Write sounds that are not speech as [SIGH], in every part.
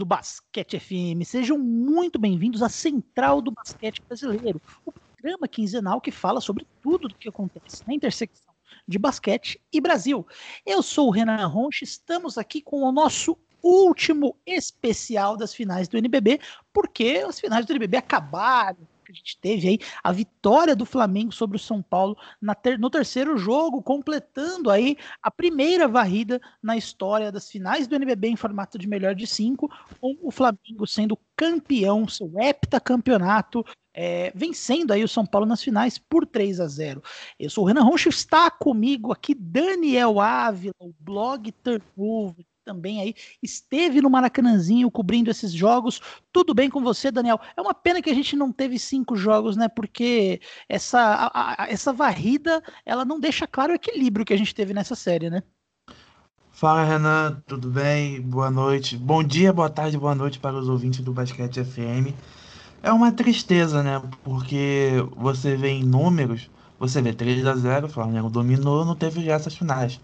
do Basquete FM, sejam muito bem-vindos à Central do Basquete Brasileiro, o programa quinzenal que fala sobre tudo o que acontece na intersecção de basquete e Brasil. Eu sou o Renan Ronche, estamos aqui com o nosso último especial das finais do NBB, porque as finais do NBB acabaram, a gente teve aí a vitória do Flamengo sobre o São Paulo ter, no terceiro jogo, completando aí a primeira varrida na história das finais do NBB em formato de melhor de cinco, com o Flamengo sendo campeão, seu heptacampeonato, é, vencendo aí o São Paulo nas finais por 3 a 0. Eu sou o Renan Roncho, está comigo aqui Daniel Ávila, o blog Turnover, também aí esteve no Maracanãzinho cobrindo esses jogos. Tudo bem com você, Daniel? É uma pena que a gente não teve cinco jogos, né? Porque essa, a, a, essa varrida ela não deixa claro o equilíbrio que a gente teve nessa série, né? Fala, Renan, tudo bem? Boa noite. Bom dia, boa tarde, boa noite para os ouvintes do Basquete FM. É uma tristeza, né? Porque você vê em números, você vê 3 a 0 o Flamengo dominou, não teve essas finais.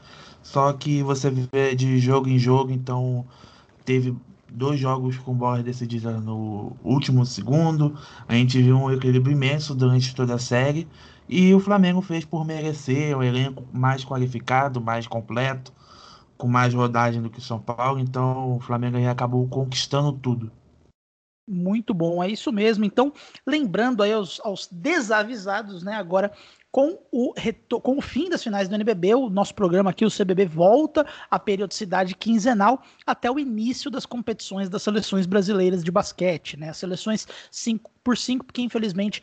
Só que você vê de jogo em jogo, então teve dois jogos com bola decidida no último segundo. A gente viu um equilíbrio imenso durante toda a série. E o Flamengo fez por merecer um elenco mais qualificado, mais completo, com mais rodagem do que o São Paulo. Então o Flamengo aí acabou conquistando tudo. Muito bom, é isso mesmo. Então, lembrando aí aos, aos desavisados, né? Agora com o, com o fim das finais do NBB, o nosso programa aqui, o CBB, volta à periodicidade quinzenal até o início das competições das seleções brasileiras de basquete, né? As seleções 5 por 5, porque infelizmente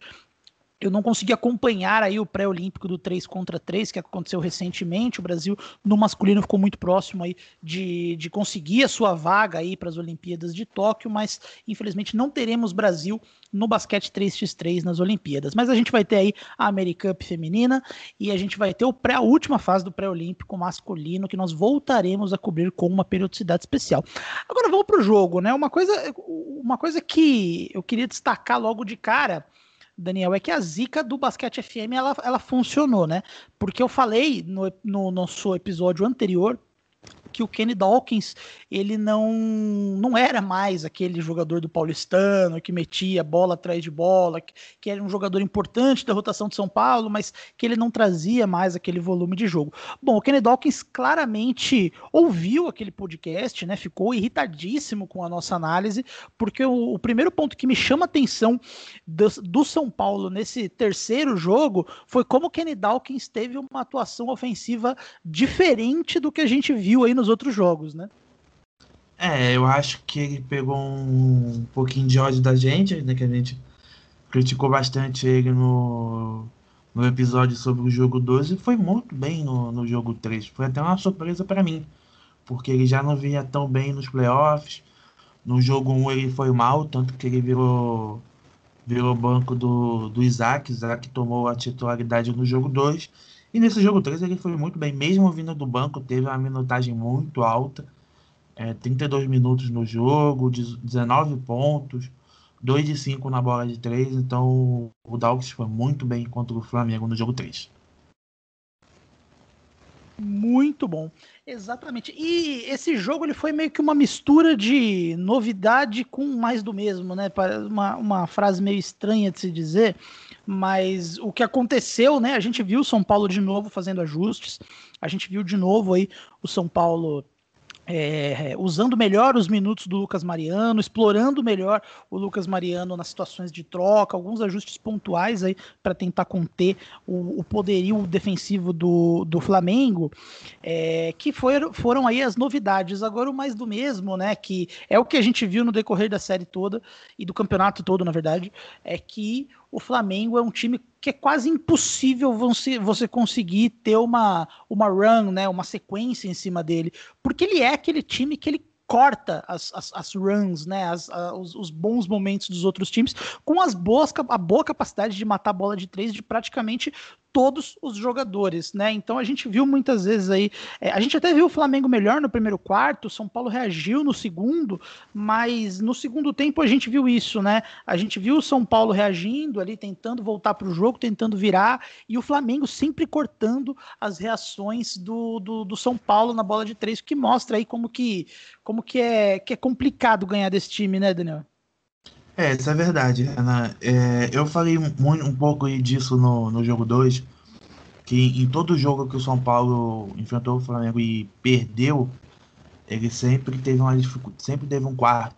eu não consegui acompanhar aí o pré-olímpico do 3 contra 3 que aconteceu recentemente. O Brasil no masculino ficou muito próximo aí de, de conseguir a sua vaga aí para as Olimpíadas de Tóquio, mas infelizmente não teremos Brasil no basquete 3x3 nas Olimpíadas. Mas a gente vai ter aí a Americup feminina e a gente vai ter o pré, a última fase do pré-olímpico masculino que nós voltaremos a cobrir com uma periodicidade especial. Agora vamos para o jogo, né? Uma coisa, uma coisa que eu queria destacar logo de cara Daniel, é que a zica do Basquete FM ela, ela funcionou, né? Porque eu falei no, no nosso episódio anterior que o Kenny Dawkins ele não não era mais aquele jogador do paulistano que metia bola atrás de bola, que, que, era um jogador importante da rotação de São Paulo, mas que ele não trazia mais aquele volume de jogo. Bom, o Kenny Dawkins claramente ouviu aquele podcast, né? Ficou irritadíssimo com a nossa análise, porque o, o primeiro ponto que me chama a atenção do, do São Paulo nesse terceiro jogo foi como o Kenny Dawkins teve uma atuação ofensiva diferente do que a gente viu aí no nos outros jogos, né? É, eu acho que ele pegou um pouquinho de ódio da gente, né? Que a gente criticou bastante ele no, no episódio sobre o jogo 12 e foi muito bem no, no jogo 3. Foi até uma surpresa para mim, porque ele já não vinha tão bem nos playoffs. No jogo 1 ele foi mal, tanto que ele virou, virou banco do, do Isaac. Isaac tomou a titularidade no jogo 2 e nesse jogo 3 ele foi muito bem, mesmo vindo do banco, teve uma minutagem muito alta. É, 32 minutos no jogo, 19 pontos, 2 de 5 na bola de 3. Então o Dawkins foi muito bem contra o Flamengo no jogo 3. Muito bom. Exatamente. E esse jogo ele foi meio que uma mistura de novidade com mais do mesmo, né? Uma, uma frase meio estranha de se dizer, mas o que aconteceu, né? A gente viu o São Paulo de novo fazendo ajustes, a gente viu de novo aí o São Paulo é, usando melhor os minutos do Lucas Mariano, explorando melhor o Lucas Mariano nas situações de troca, alguns ajustes pontuais aí para tentar conter o, o, poderio defensivo do, do Flamengo, é, que foi, foram aí as novidades. Agora o mais do mesmo, né? Que é o que a gente viu no decorrer da série toda e do campeonato todo, na verdade, é que o Flamengo é um time que é quase impossível você, você conseguir ter uma, uma run, né, uma sequência em cima dele, porque ele é aquele time que ele corta as, as, as runs, né, as, a, os, os, bons momentos dos outros times, com as boas, a boa capacidade de matar a bola de três de praticamente todos os jogadores, né? Então a gente viu muitas vezes aí, é, a gente até viu o Flamengo melhor no primeiro quarto, São Paulo reagiu no segundo, mas no segundo tempo a gente viu isso, né? A gente viu o São Paulo reagindo ali, tentando voltar para o jogo, tentando virar, e o Flamengo sempre cortando as reações do, do, do, São Paulo na bola de três, que mostra aí como que, como que é que é complicado ganhar desse time, né, Daniel? É, isso é verdade, Renan. É, eu falei muito, um pouco disso no, no jogo 2, que em todo jogo que o São Paulo enfrentou o Flamengo e perdeu, ele sempre teve uma sempre teve um quarto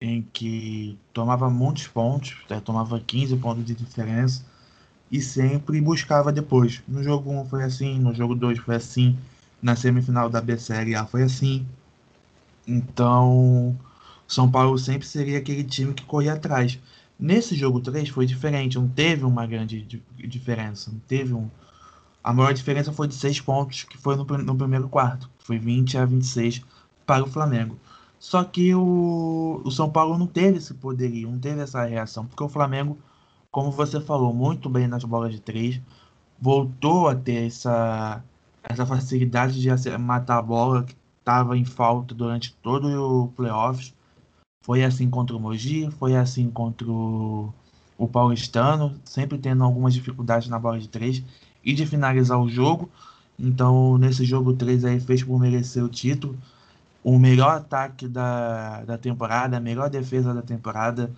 em que tomava muitos pontos, né, tomava 15 pontos de diferença e sempre buscava depois. No jogo 1 foi assim, no jogo 2 foi assim, na semifinal da B Série A foi assim. Então, são Paulo sempre seria aquele time que corria atrás. Nesse jogo 3 foi diferente, não teve uma grande diferença, não teve um. A maior diferença foi de 6 pontos, que foi no, no primeiro quarto, foi 20 a 26 para o Flamengo. Só que o, o São Paulo não teve esse poderio, não teve essa reação, porque o Flamengo, como você falou, muito bem nas bolas de 3, voltou a ter essa, essa facilidade de matar a bola que estava em falta durante todo o playoffs foi assim contra o Mogi, foi assim contra o, Paulistano, sempre tendo algumas dificuldades na bola de três e de finalizar o jogo. Então, nesse jogo 3 aí, fez por merecer o título. O melhor ataque da, da temporada, a melhor defesa da temporada,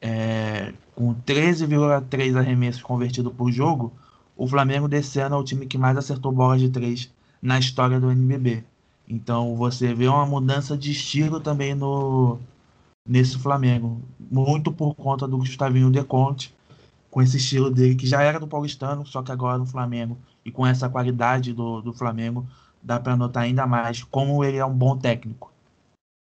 é, com 13,3 arremessos convertidos por jogo, o Flamengo descendo é o time que mais acertou bolas de três na história do NBB. Então, você vê uma mudança de estilo também no, nesse Flamengo. Muito por conta do Gustavinho De Conte, com esse estilo dele, que já era do paulistano, só que agora no Flamengo. E com essa qualidade do, do Flamengo, dá para notar ainda mais como ele é um bom técnico.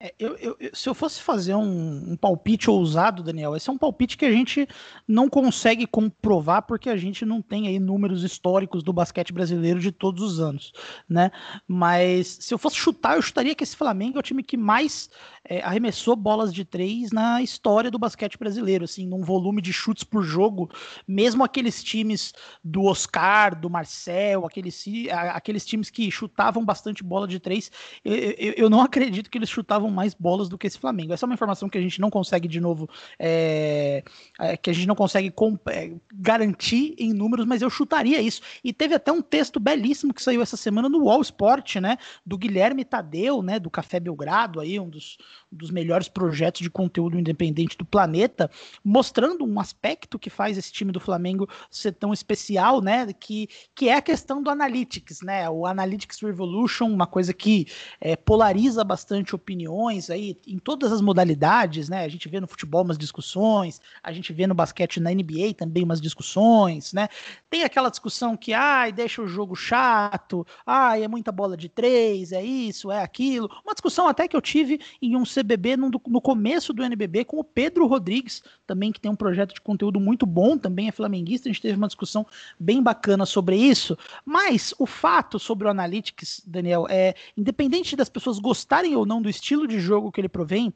É, eu, eu, se eu fosse fazer um, um, palpite ousado, Daniel, esse é um palpite que a gente não consegue comprovar porque a gente não tem aí números históricos do basquete brasileiro de todos os anos, né? Mas se eu fosse chutar, eu chutaria que esse Flamengo é o time que mais é, arremessou bolas de três na história do basquete brasileiro, assim, num volume de chutes por jogo, mesmo aqueles times do Oscar, do Marcel, aqueles, aqueles times que chutavam bastante bola de três, eu, eu, eu não [LAUGHS] acredito que eles chutavam mais bolas do que esse Flamengo. Essa é uma informação que a gente não consegue, de novo, é, é, que a gente não consegue é, garantir em números, mas eu chutaria isso. E teve até um texto belíssimo que saiu essa semana no Wall Sport, né, do Guilherme Tadeu, né, do Café Belgrado, aí um dos dos melhores projetos de conteúdo independente do planeta, mostrando um aspecto que faz esse time do Flamengo ser tão especial, né? Que, que é a questão do Analytics, né? O Analytics Revolution, uma coisa que é, polariza bastante opiniões aí em todas as modalidades, né? A gente vê no futebol umas discussões, a gente vê no basquete na NBA também umas discussões, né? Tem aquela discussão que, ai, deixa o jogo chato, ai, é muita bola de três, é isso, é aquilo. Uma discussão até que eu tive em um CBB no, no começo do NBB com o Pedro Rodrigues, também que tem um projeto de conteúdo muito bom, também é flamenguista. A gente teve uma discussão bem bacana sobre isso. Mas o fato sobre o Analytics, Daniel, é independente das pessoas gostarem ou não do estilo de jogo que ele provém,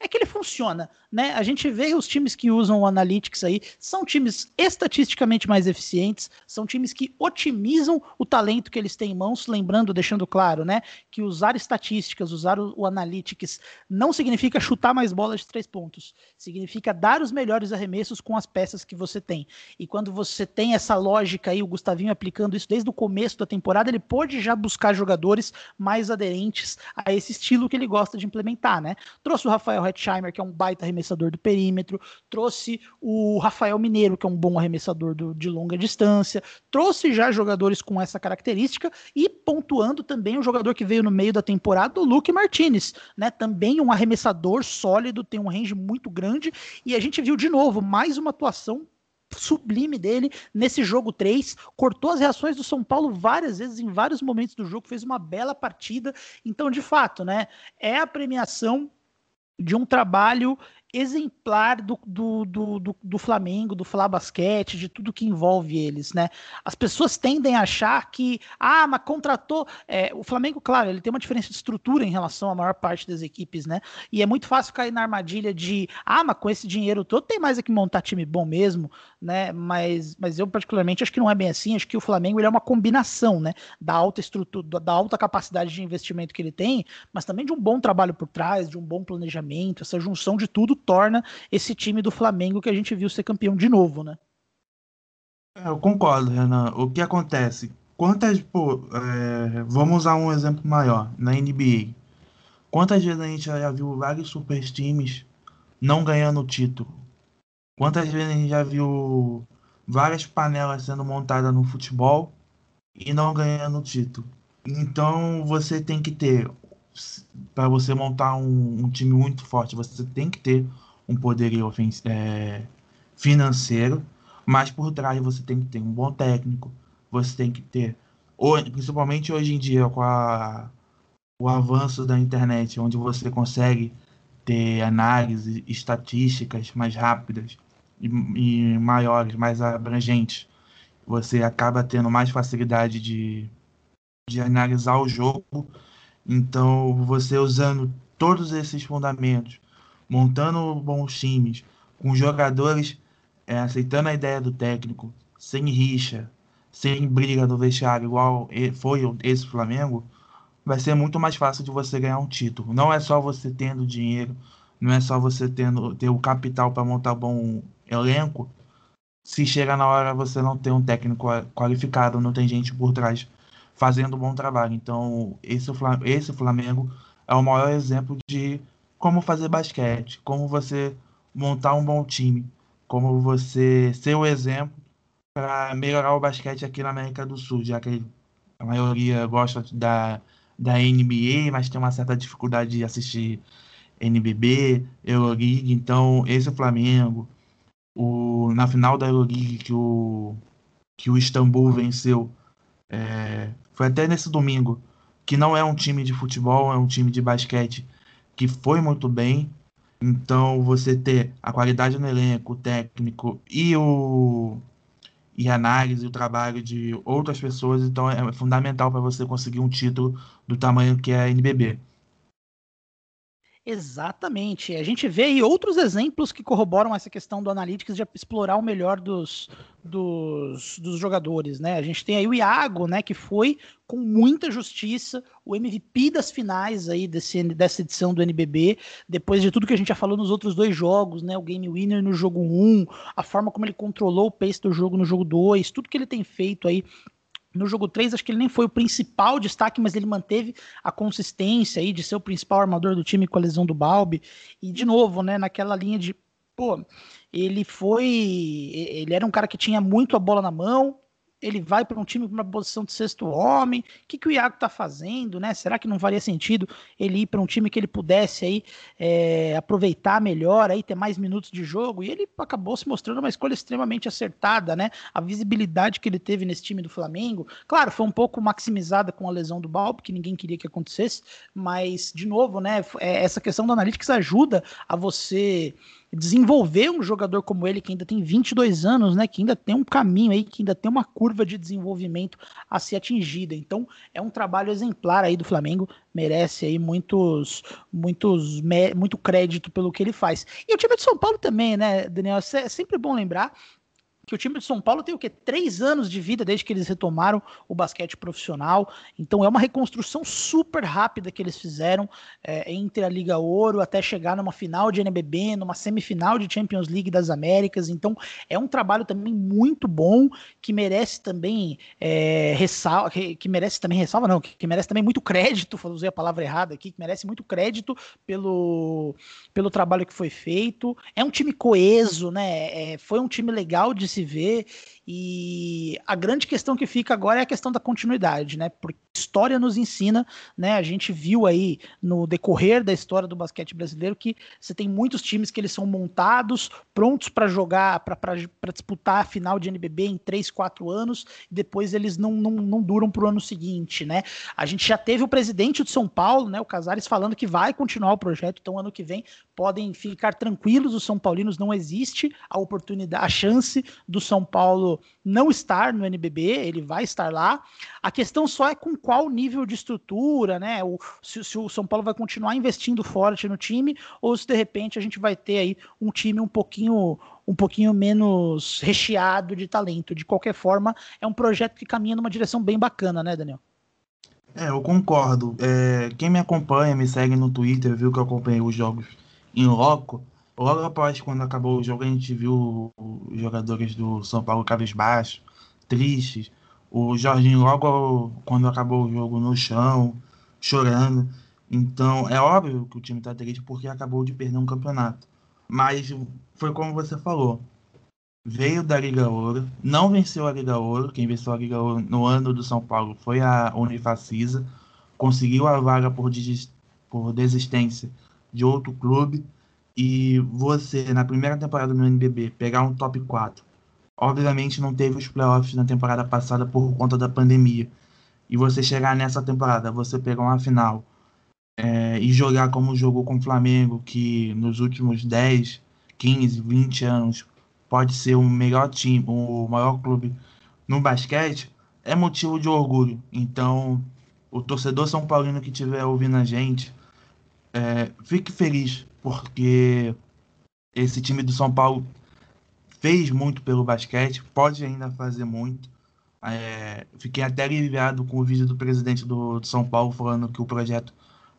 é que ele funciona, né? A gente vê os times que usam o Analytics aí, são times estatisticamente mais eficientes, são times que otimizam o talento que eles têm em mãos, lembrando, deixando claro, né, que usar estatísticas, usar o, Analytics não significa chutar mais bolas de três pontos, significa dar os melhores arremessos com as peças que você tem. E quando você tem essa lógica aí, o Gustavinho aplicando isso desde o começo da temporada, ele pode já buscar jogadores mais aderentes a esse estilo que ele gosta de implementar, né? Trouxe o Rafael Hetzheimer, que é um baita arremessador do perímetro, trouxe o Rafael Mineiro, que é um bom arremessador do, de longa distância, trouxe já jogadores com essa característica e pontuando também um jogador que veio no meio da temporada, o Luke Martinez, né? Também um arremessador sólido, tem um range muito grande e a gente viu de novo mais uma atuação sublime dele nesse jogo 3, cortou as reações do São Paulo várias vezes em vários momentos do jogo, fez uma bela partida. Então, de fato, né, é a premiação de um trabalho exemplar do, do, do, do, do Flamengo, do Flá Basquete, de tudo que envolve eles, né? As pessoas tendem a achar que, ah, mas contratou. É, o Flamengo, claro, ele tem uma diferença de estrutura em relação à maior parte das equipes, né? E é muito fácil cair na armadilha de, ah, mas com esse dinheiro todo tem mais é que montar time bom mesmo, né? Mas, mas eu, particularmente, acho que não é bem assim. Acho que o Flamengo ele é uma combinação, né? Da alta estrutura, da alta capacidade de investimento que ele tem, mas também de um bom trabalho por trás, de um bom planejamento, essa junção de tudo torna esse time do Flamengo que a gente viu ser campeão de novo, né? É, eu concordo, Renan. O que acontece? Quantas, pô, é, vamos usar um exemplo maior, na NBA. Quantas vezes a gente já viu vários super times não ganhando o título? Quantas vezes a gente já viu várias panelas sendo montadas no futebol e não ganhando o título? Então você tem que ter para você montar um, um, time muito forte, você tem que ter um poderio é, financeiro, mas por trás você tem que ter um bom técnico, você tem que ter, principalmente hoje em dia com a, o avanço da internet, onde você consegue ter análises estatísticas mais rápidas e, e maiores, mais abrangentes, você acaba tendo mais facilidade de, de analisar o jogo então, você usando todos esses fundamentos, montando bons times, com jogadores é, aceitando a ideia do técnico, sem rixa, sem briga do vestiário, igual foi esse Flamengo, vai ser muito mais fácil de você ganhar um título. Não é só você tendo dinheiro, não é só você tendo ter o capital para montar bom elenco. Se chega na hora você não ter um técnico qualificado, não tem gente por trás fazendo um bom trabalho. Então, esse, esse Flamengo é o maior exemplo de como fazer basquete, como você montar um bom time, como você ser o exemplo para melhorar o basquete aqui na América do Sul, já que a maioria gosta da, da NBA, mas tem uma certa dificuldade de assistir NBB, Euroleague. Então, esse Flamengo, o, na final da Euroleague que o, que o Istambul venceu é, foi até nesse domingo, que não é um time de futebol, é um time de basquete que foi muito bem. Então você ter a qualidade no elenco, o técnico e o e a análise, o trabalho de outras pessoas, então é fundamental para você conseguir um título do tamanho que é a NBB. Exatamente. A gente vê aí outros exemplos que corroboram essa questão do Analytics de explorar o melhor dos, dos, dos jogadores, né? A gente tem aí o Iago, né, que foi com muita justiça o MVP das finais aí desse, dessa edição do NBB, depois de tudo que a gente já falou nos outros dois jogos, né? O game winner no jogo 1, a forma como ele controlou o pace do jogo no jogo 2, tudo que ele tem feito aí no jogo 3, acho que ele nem foi o principal destaque, mas ele manteve a consistência aí de ser o principal armador do time com a lesão do Balbi. E, de novo, né, naquela linha de. Pô, ele foi. Ele era um cara que tinha muito a bola na mão, ele vai para um time para uma posição de sexto homem. O que, que o Iago está fazendo, né? Será que não faria sentido ele ir para um time que ele pudesse aí é, aproveitar melhor, aí ter mais minutos de jogo? E ele acabou se mostrando uma escolha extremamente acertada, né? A visibilidade que ele teve nesse time do Flamengo, claro, foi um pouco maximizada com a lesão do Balbo, que ninguém queria que acontecesse, mas de novo, né? É, essa questão do Analytics ajuda a você desenvolver um jogador como ele, que ainda tem 22 anos, né, que ainda tem um caminho aí, que ainda tem uma curva de desenvolvimento a ser atingida. Então, é um trabalho exemplar aí do Flamengo, merece aí muitos, muitos, muito crédito pelo que ele faz. E o time de São Paulo também, né, Daniel? É sempre bom lembrar que o time de São Paulo tem o quê? Três anos de vida desde que eles retomaram o basquete profissional. Então é uma reconstrução super rápida que eles fizeram é, entre a Liga Ouro até chegar numa final de NBB, numa semifinal de Champions League das Américas. Então é um trabalho também muito bom que merece também é, ressalva, que, que, merece também ressalva, não, que, que merece também muito crédito. Usei a palavra errada aqui, que merece muito crédito pelo, pelo trabalho que foi feito. É um time coeso, né? É, foi um time legal de se ver E a grande questão que fica agora é a questão da continuidade, né? Porque história nos ensina, né? A gente viu aí no decorrer da história do basquete brasileiro que você tem muitos times que eles são montados, prontos para jogar, para disputar a final de NBB em 3, 4 anos, e depois eles não, não, não duram para o ano seguinte, né? A gente já teve o presidente de São Paulo, né? O Casares falando que vai continuar o projeto, então ano que vem podem ficar tranquilos, os São Paulinos não existe a oportunidade, a chance do São Paulo não estar no NBB, ele vai estar lá. A questão só é com qual nível de estrutura, né? O, se, se, o São Paulo vai continuar investindo forte no time ou se de repente a gente vai ter aí um time um pouquinho um pouquinho menos recheado de talento. De qualquer forma, é um projeto que caminha numa direção bem bacana, né, Daniel? É, eu concordo. É, quem me acompanha, me segue no Twitter, viu que eu acompanhei os jogos em loco. Logo após, quando acabou o jogo, a gente viu os jogadores do São Paulo cabisbaixo, tristes. O Jorginho, logo quando acabou o jogo, no chão, chorando. Então, é óbvio que o time está triste porque acabou de perder um campeonato. Mas foi como você falou. Veio da Liga Ouro, não venceu a Liga Ouro. Quem venceu a Liga Ouro no ano do São Paulo foi a Unifacisa. Conseguiu a vaga por, por desistência de outro clube e você, na primeira temporada do NBB, pegar um top 4, obviamente não teve os playoffs na temporada passada por conta da pandemia, e você chegar nessa temporada, você pegar uma final é, e jogar como jogou com o Flamengo, que nos últimos 10, 15, 20 anos pode ser o melhor time, o maior clube no basquete, é motivo de orgulho. Então, o torcedor São Paulino que estiver ouvindo a gente, é, fique feliz, porque esse time do São Paulo fez muito pelo basquete, pode ainda fazer muito. É, fiquei até aliviado com o vídeo do presidente do, do, São Paulo falando que o projeto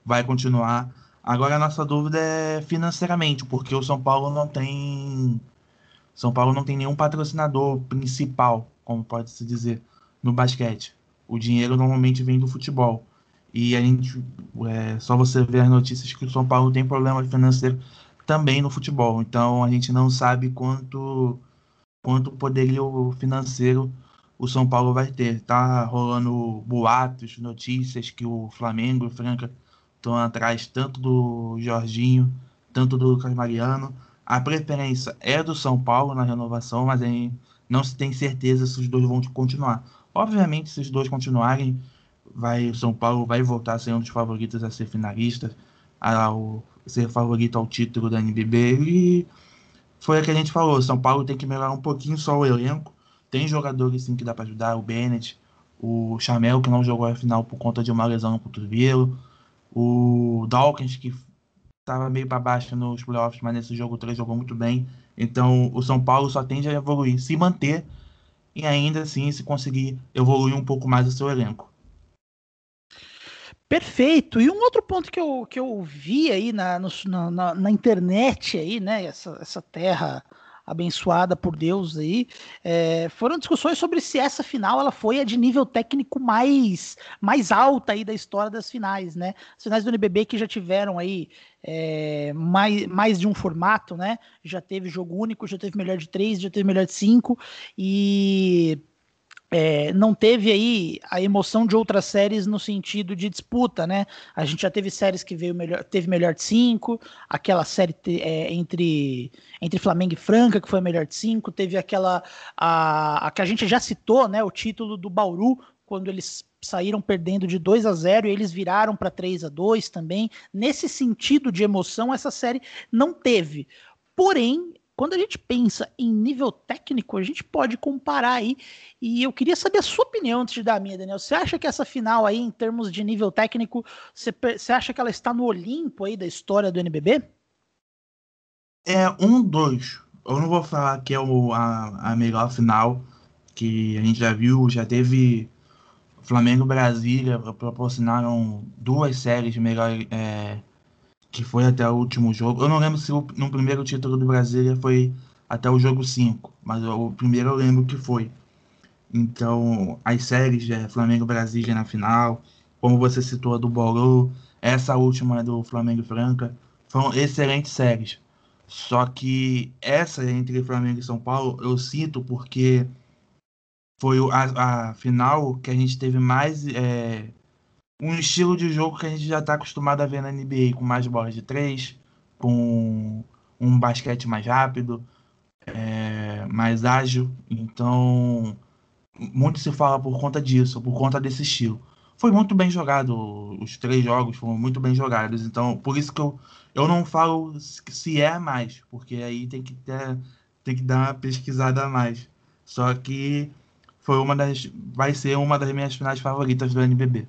vai continuar. Agora a nossa dúvida é financeiramente, porque o São Paulo não tem São Paulo não tem nenhum patrocinador principal, como pode se dizer, no basquete. O dinheiro normalmente vem do futebol. E a gente, é só você ver as notícias que o São Paulo tem problema financeiro também no futebol. Então a gente não sabe quanto quanto poderio financeiro o São Paulo vai ter. Tá rolando boatos, notícias que o Flamengo e o Franca estão atrás tanto do Jorginho, tanto do Lucas Mariano. A preferência é do São Paulo na renovação, mas aí não se tem certeza se os dois vão continuar. Obviamente, se os dois continuarem, vai, o São Paulo vai voltar a ser um dos favoritos a ser finalista, ao ser favorito ao título da NBB. E foi o que a gente falou: São Paulo tem que melhorar um pouquinho só o elenco. Tem jogadores sim que dá para ajudar, o Bennett, o Chamel, que não jogou a final por conta de uma lesão no cotovelo, o Dawkins, que estava meio para baixo nos playoffs, mas nesse jogo 3 jogou muito bem. Então o São Paulo só tende a evoluir, se manter e ainda assim se conseguir evoluir um pouco mais o seu elenco. Perfeito. E um outro ponto que eu, que eu vi aí na, no, na, na, internet aí, né? Essa, essa terra abençoada por Deus aí, é, foram discussões sobre se essa final ela foi a de nível técnico mais, mais alta aí da história das finais, né? As finais do NBB que já tiveram aí é, mais, mais de um formato, né? Já teve jogo único, já teve melhor de três, já teve melhor de cinco e é, não teve aí a emoção de outras séries no sentido de disputa, né? A gente já teve séries que veio melhor, teve melhor de cinco, aquela série é, entre, entre Flamengo e Franca, que foi a melhor de cinco, teve aquela a, a que a gente já citou, né? O título do Bauru, quando eles saíram perdendo de 2 a 0 e eles viraram para 3 a 2 também. Nesse sentido de emoção, essa série não teve. Porém, quando a gente pensa em nível técnico, a gente pode comparar aí. E eu queria saber a sua opinião antes de dar a minha, Daniel. Você acha que essa final aí, em termos de nível técnico, você, você acha que ela está no Olimpo aí da história do NBB? É um, dois. Eu não vou falar que é o, a, a melhor final que a gente já viu. Já teve Flamengo e Brasília proporcionaram duas séries melhor. É, que foi até o último jogo. Eu não lembro se o, no primeiro título do Brasília foi até o jogo 5, mas o primeiro eu lembro que foi. Então, as séries é Flamengo Brasília na final, como você citou a do Bauru, essa última do Flamengo e Franca, foram excelentes séries. Só que essa entre Flamengo e São Paulo eu cito porque foi a, a final que a gente teve mais é, um estilo de jogo que a gente já está acostumado a ver na NBA, com mais bolas de três, com um basquete mais rápido, é, mais ágil. Então, muito se fala por conta disso, por conta desse estilo. Foi muito bem jogado, os três jogos foram muito bem jogados. Então, por isso que eu, eu não falo se é mais, porque aí tem que ter, tem que dar uma pesquisada a mais. Só que foi uma das, vai ser uma das minhas finais favoritas do NBB.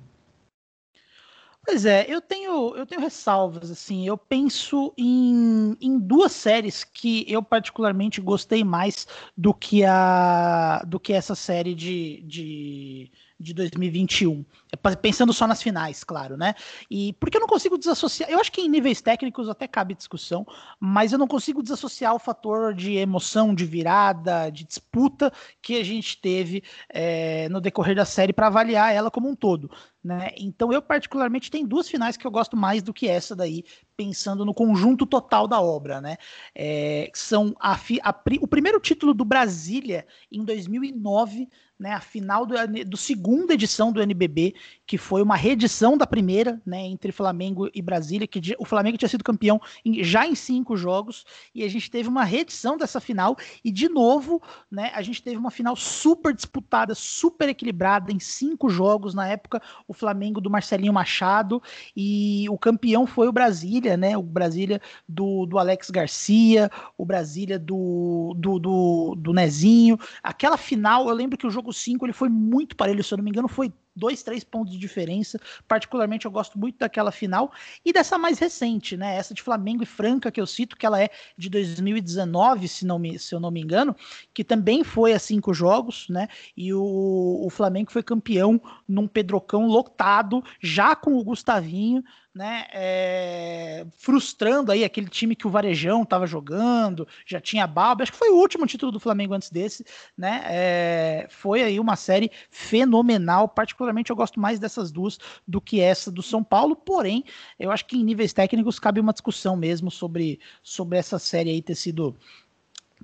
Pois é, eu tenho, eu tenho ressalvas, assim, eu penso em, em duas séries que eu particularmente gostei mais do que a do que essa série de, de de 2021. É, pensando só nas finais, claro, né? E porque eu não consigo desassociar. Eu acho que em níveis técnicos até cabe discussão, mas eu não consigo desassociar o fator de emoção, de virada, de disputa que a gente teve é, no decorrer da série para avaliar ela como um todo. Né? Então, eu particularmente tenho duas finais que eu gosto mais do que essa daí, pensando no conjunto total da obra, né? É, são a, a, o primeiro título do Brasília em 2009 né, a final do, do, segunda edição do NBB, que foi uma reedição da primeira, né, entre Flamengo e Brasília, que o Flamengo tinha sido campeão em, já em cinco jogos, e a gente teve uma reedição dessa final, e de novo, né, a gente teve uma final super disputada, super equilibrada, em cinco jogos, na época, o Flamengo do Marcelinho Machado, e o campeão foi o Brasília, né, o Brasília do, do Alex Garcia, o Brasília do, do, do, do Nezinho, aquela final, eu lembro que o jogo jogo 5 ele foi muito parelho, se eu não me engano, foi dois, três pontos de diferença. Particularmente, eu gosto muito daquela final e dessa mais recente, né? Essa de Flamengo e Franca, que eu cito, que ela é de 2019, se, não me, se eu não me engano, que também foi a cinco jogos, né? E o, o Flamengo foi campeão num Pedrocão lotado, já com o Gustavinho, né, é, frustrando aí aquele time que o Varejão estava jogando, já tinha Balbi, acho que foi o último título do Flamengo antes desse, né, é, foi aí uma série fenomenal, particularmente eu gosto mais dessas duas do que essa do São Paulo, porém, eu acho que em níveis técnicos cabe uma discussão mesmo sobre, sobre essa série aí ter sido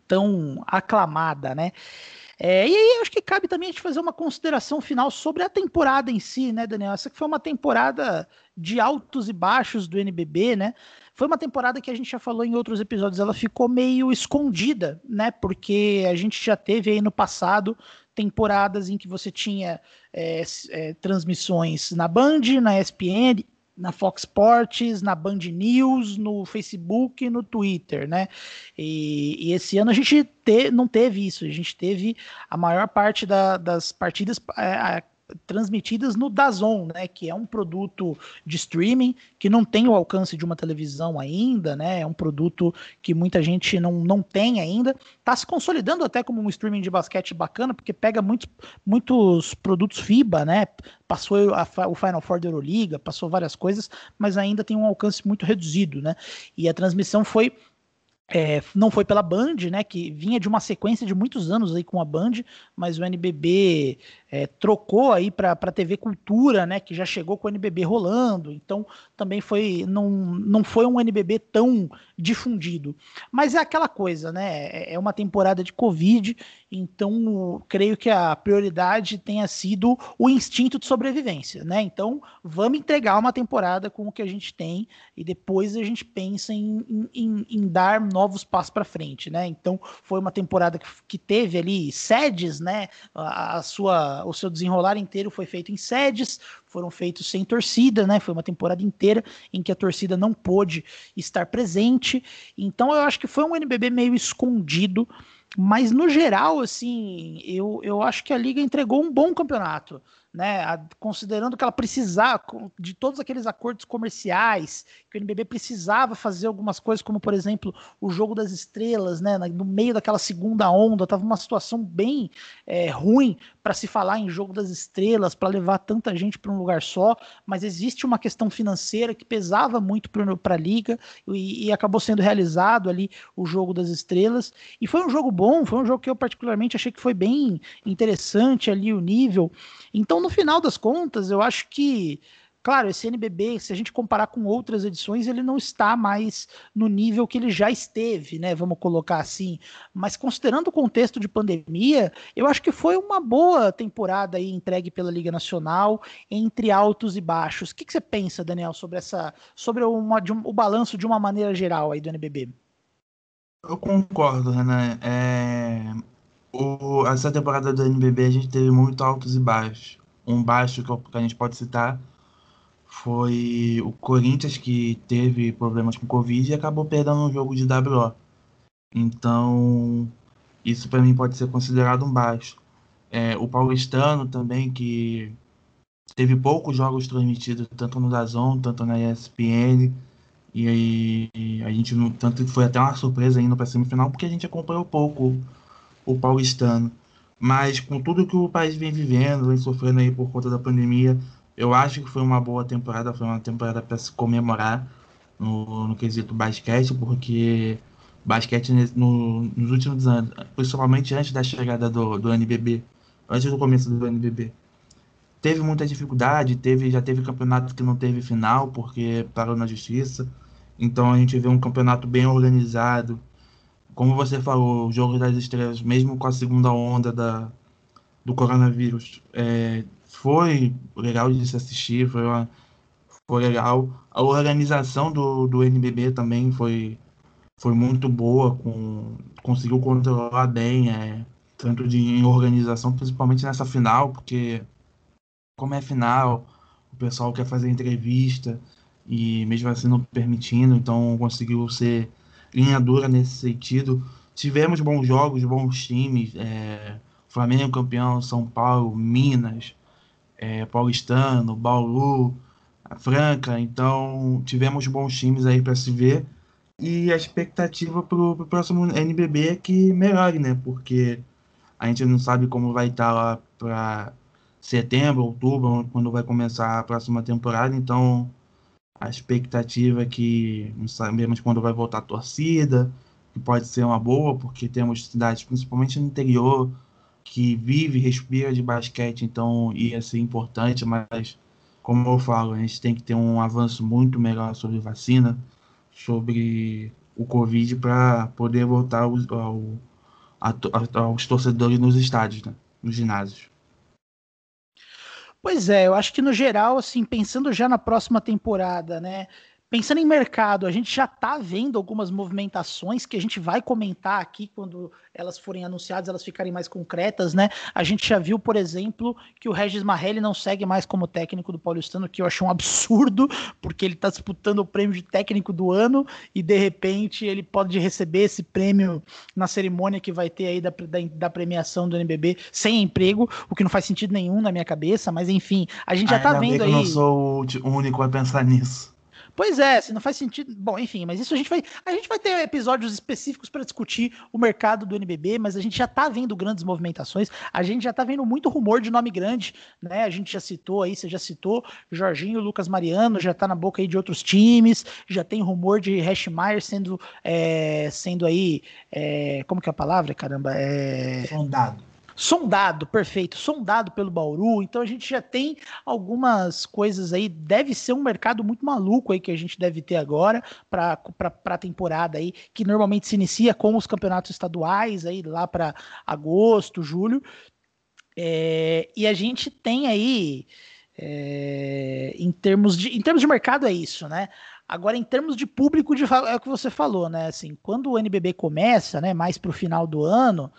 tão aclamada, né, é, e aí acho que cabe também a gente fazer uma consideração final sobre a temporada em si, né, Daniel? Essa que foi uma temporada de altos e baixos do NBB, né? Foi uma temporada que a gente já falou em outros episódios, ela ficou meio escondida, né? Porque a gente já teve aí no passado temporadas em que você tinha é, é, transmissões na Band, na ESPN, na Fox Sports, na Band News, no Facebook no Twitter, né? E, e esse ano a gente te, não teve isso, a gente teve a maior parte da, das partidas é, transmitidas no Dazon, né, que é um produto de streaming que não tem o alcance de uma televisão ainda, né, é um produto que muita gente não, não tem ainda, está se consolidando até como um streaming de basquete bacana, porque pega muitos, muitos produtos FIBA, né, passou a, o Final Four da Euroliga, passou várias coisas, mas ainda tem um alcance muito reduzido, né, e a transmissão foi é, não foi pela Band, né, que vinha de uma sequência de muitos anos aí com a Band, mas o NBB é, trocou aí para TV Cultura, né, que já chegou com o NBB rolando, então também foi não, não foi um NBB tão difundido. Mas é aquela coisa, né, é, é uma temporada de Covid, então creio que a prioridade tenha sido o instinto de sobrevivência, né, então vamos entregar uma temporada com o que a gente tem e depois a gente pensa em, em, em dar novos passos para frente, né, então foi uma temporada que, que teve ali sedes, né, a, a sua o seu desenrolar inteiro foi feito em sedes, foram feitos sem torcida, né? Foi uma temporada inteira em que a torcida não pôde estar presente. Então eu acho que foi um NBB meio escondido, mas no geral, assim, eu, eu acho que a liga entregou um bom campeonato né, a, considerando que ela precisava de todos aqueles acordos comerciais, que o NBB precisava fazer algumas coisas, como por exemplo o jogo das estrelas, né, no meio daquela segunda onda, estava uma situação bem é, ruim para se falar em jogo das estrelas, para levar tanta gente para um lugar só, mas existe uma questão financeira que pesava muito para a liga e, e acabou sendo realizado ali o jogo das estrelas e foi um jogo bom, foi um jogo que eu particularmente achei que foi bem interessante ali o nível. Então no final das contas, eu acho que Claro, esse NBB, se a gente comparar com outras edições, ele não está mais no nível que ele já esteve, né? Vamos colocar assim. Mas considerando o contexto de pandemia, eu acho que foi uma boa temporada aí entregue pela Liga Nacional, entre altos e baixos. O que, que você pensa, Daniel, sobre essa, sobre uma, um, o balanço de uma maneira geral aí do NBB? Eu concordo, Renan. É... O... Essa temporada do NBB a gente teve muito altos e baixos. Um baixo que a gente pode citar foi o Corinthians que teve problemas com Covid e acabou perdendo um jogo de WO. Então, isso para mim pode ser considerado um baixo. É, o Paulistano também, que teve poucos jogos transmitidos, tanto no Dazon, tanto na ESPN. E aí a gente tanto foi até uma surpresa indo para semifinal, porque a gente acompanhou pouco o paulistano. Mas com tudo que o país vem vivendo, vem sofrendo aí por conta da pandemia, eu acho que foi uma boa temporada, foi uma temporada para se comemorar no, no quesito basquete, porque basquete no, nos últimos anos, principalmente antes da chegada do, do NBB, antes do começo do NBB, teve muita dificuldade, teve já teve campeonato que não teve final porque parou na justiça. Então a gente vê um campeonato bem organizado. Como você falou, o jogo das estrelas, mesmo com a segunda onda da, do coronavírus, é, foi legal de se assistir, foi, uma, foi legal. A organização do, do NBB também foi, foi muito boa, com, conseguiu controlar bem, é, tanto de em organização, principalmente nessa final, porque como é final, o pessoal quer fazer entrevista e mesmo assim não permitindo, então conseguiu ser linha dura nesse sentido. Tivemos bons jogos, bons times, é, Flamengo campeão, São Paulo, Minas, é, Paulistano, Bauru, Franca, então tivemos bons times aí para se ver. E a expectativa para o próximo NBB é que melhore, né? Porque a gente não sabe como vai estar tá lá para setembro, outubro, quando vai começar a próxima temporada. Então a expectativa é que não sabemos quando vai voltar a torcida, que pode ser uma boa, porque temos cidades, principalmente no interior, que vive, respira de basquete, então ia ser importante, mas como eu falo, a gente tem que ter um avanço muito melhor sobre vacina, sobre o Covid, para poder voltar ao, ao, aos torcedores nos estádios, né? nos ginásios. Pois é, eu acho que no geral, assim, pensando já na próxima temporada, né? Pensando em mercado, a gente já está vendo algumas movimentações que a gente vai comentar aqui quando elas forem anunciadas, elas ficarem mais concretas, né? A gente já viu, por exemplo, que o Regis Marrelli não segue mais como técnico do Paulistano, que eu achei um absurdo, porque ele está disputando o prêmio de técnico do ano e de repente ele pode receber esse prêmio na cerimônia que vai ter aí da, da, da premiação do NBB sem emprego, o que não faz sentido nenhum na minha cabeça, mas enfim, a gente já está vendo aí. Eu não sou o único a pensar nisso. Pois é, se não faz sentido. Bom, enfim, mas isso a gente vai. A gente vai ter episódios específicos para discutir o mercado do NBB, mas a gente já tá vendo grandes movimentações, a gente já tá vendo muito rumor de nome grande, né? A gente já citou aí, você já citou, Jorginho, Lucas Mariano, já tá na boca aí de outros times, já tem rumor de Hashmeyer sendo, é, sendo aí. É, como que é a palavra, caramba? É... Sondado sondado, perfeito, sondado pelo Bauru. Então a gente já tem algumas coisas aí. Deve ser um mercado muito maluco aí que a gente deve ter agora para a temporada aí, que normalmente se inicia com os campeonatos estaduais aí lá para agosto, julho. É, e a gente tem aí é, em termos de em termos de mercado é isso, né? Agora, em termos de público, de, é o que você falou, né? Assim, quando o NBB começa, né, mais para o final do ano,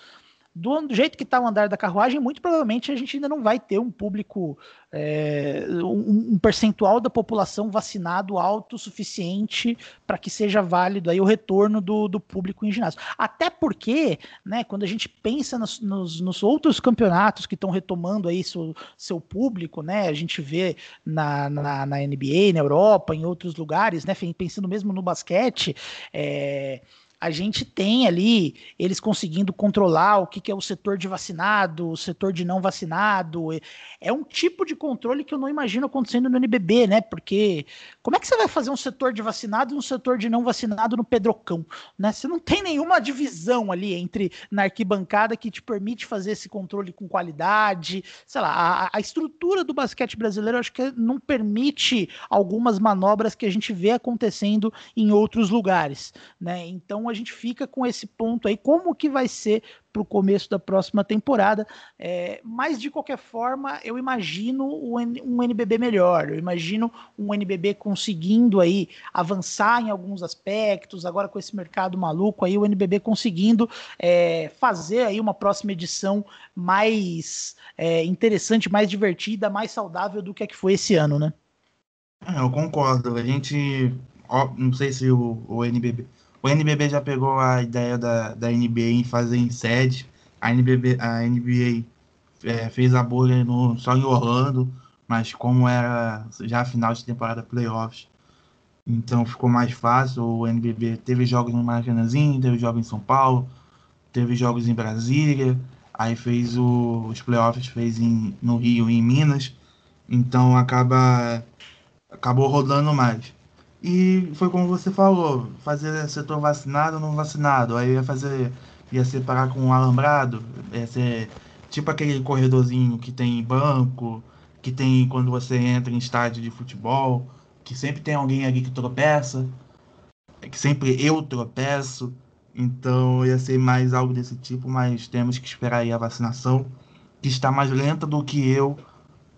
do, do jeito que está o andar da carruagem, muito provavelmente a gente ainda não vai ter um público, é, um, um, percentual da população vacinado alto o suficiente para que seja válido aí o retorno do, do público em ginásio. Até porque, né, quando a gente pensa nos, nos, nos outros campeonatos que estão retomando aí seu, seu público, né, a gente vê na, na, na, NBA, na Europa, em outros lugares, né, pensando mesmo no basquete, é, a gente tem ali eles conseguindo controlar o que, que é o setor de vacinado, o setor de não vacinado. É um tipo de controle que eu não imagino acontecendo no NBB, né? Porque como é que você vai fazer um setor de vacinado e um setor de não vacinado no Pedrocão, né? Você não tem nenhuma divisão ali entre na arquibancada que te permite fazer esse controle com qualidade, sei lá, a, a estrutura do basquete brasileiro acho que não permite algumas manobras que a gente vê acontecendo em outros lugares, né? Então a gente fica com esse ponto aí, como que vai ser para o começo da próxima temporada. É, mas de qualquer forma, eu imagino um NBB melhor. Eu imagino um NBB conseguindo aí avançar em alguns aspectos. Agora com esse mercado maluco aí, o NBB conseguindo é, fazer aí uma próxima edição mais é, interessante, mais divertida, mais saudável do que a que foi esse ano, né? É, eu concordo. A gente, ó, não sei se o, o NBB o NBB já pegou a ideia da, da NBA em fazer em sede. A, NBB, a NBA é, fez a bolha no, só em Orlando, mas como era já final de temporada playoffs, então ficou mais fácil. O NBB teve jogos no Maracanãzinho, teve jogos em São Paulo, teve jogos em Brasília, aí fez o, os playoffs fez em, no Rio e em Minas, então acaba acabou rodando mais. E foi como você falou, fazer setor vacinado ou não vacinado. Aí ia fazer, ia separar com um alambrado, ia ser tipo aquele corredorzinho que tem banco, que tem quando você entra em estádio de futebol, que sempre tem alguém ali que tropeça, que sempre eu tropeço. Então ia ser mais algo desse tipo, mas temos que esperar aí a vacinação, que está mais lenta do que eu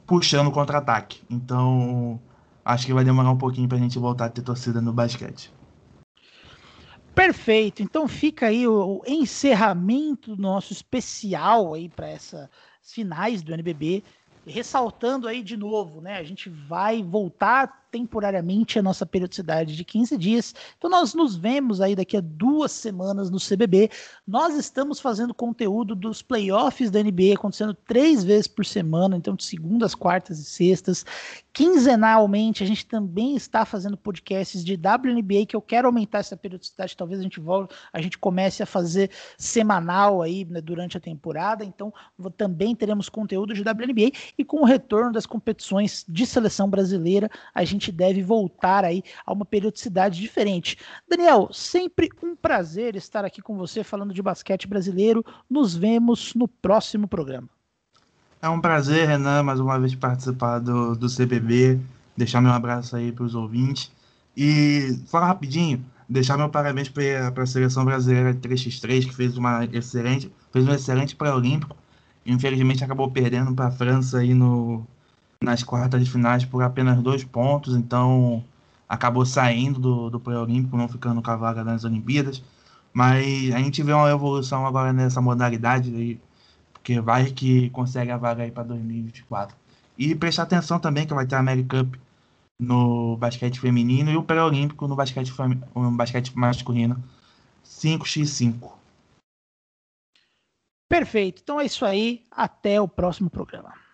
puxando contra-ataque. Então acho que vai demorar um pouquinho para a gente voltar a ter torcida no basquete. Perfeito. Então fica aí o, o encerramento do nosso especial aí para essas finais do NBB, ressaltando aí de novo, né? A gente vai voltar temporariamente a nossa periodicidade de 15 dias. Então nós nos vemos aí daqui a duas semanas no CBB. Nós estamos fazendo conteúdo dos playoffs da NBA acontecendo três vezes por semana, então de segundas, quartas e sextas. Quinzenalmente a gente também está fazendo podcasts de WNBA que eu quero aumentar essa periodicidade. Talvez a gente volte, a gente comece a fazer semanal aí né, durante a temporada. Então também teremos conteúdo de WNBA e com o retorno das competições de seleção brasileira a gente gente deve voltar aí a uma periodicidade diferente. Daniel, sempre um prazer estar aqui com você falando de basquete brasileiro. Nos vemos no próximo programa. É um prazer, Renan, mais uma vez participar do, do CBB, deixar meu abraço aí para os ouvintes. E, falar rapidinho, deixar meu parabéns para a seleção brasileira 3x3, que fez uma excelente, fez um excelente pré-olímpico. Infelizmente acabou perdendo para a França aí no, nas quartas de finais por apenas dois pontos, então acabou saindo do, do pré-olímpico, não ficando com a vaga nas Olimpíadas. Mas a gente vê uma evolução agora nessa modalidade aí, porque vai que consegue a vaga aí para 2024. E prestar atenção também que vai ter a American Cup no basquete feminino e o pré-olímpico no basquete, no basquete masculino 5x5. Perfeito. Então é isso aí. Até o próximo programa.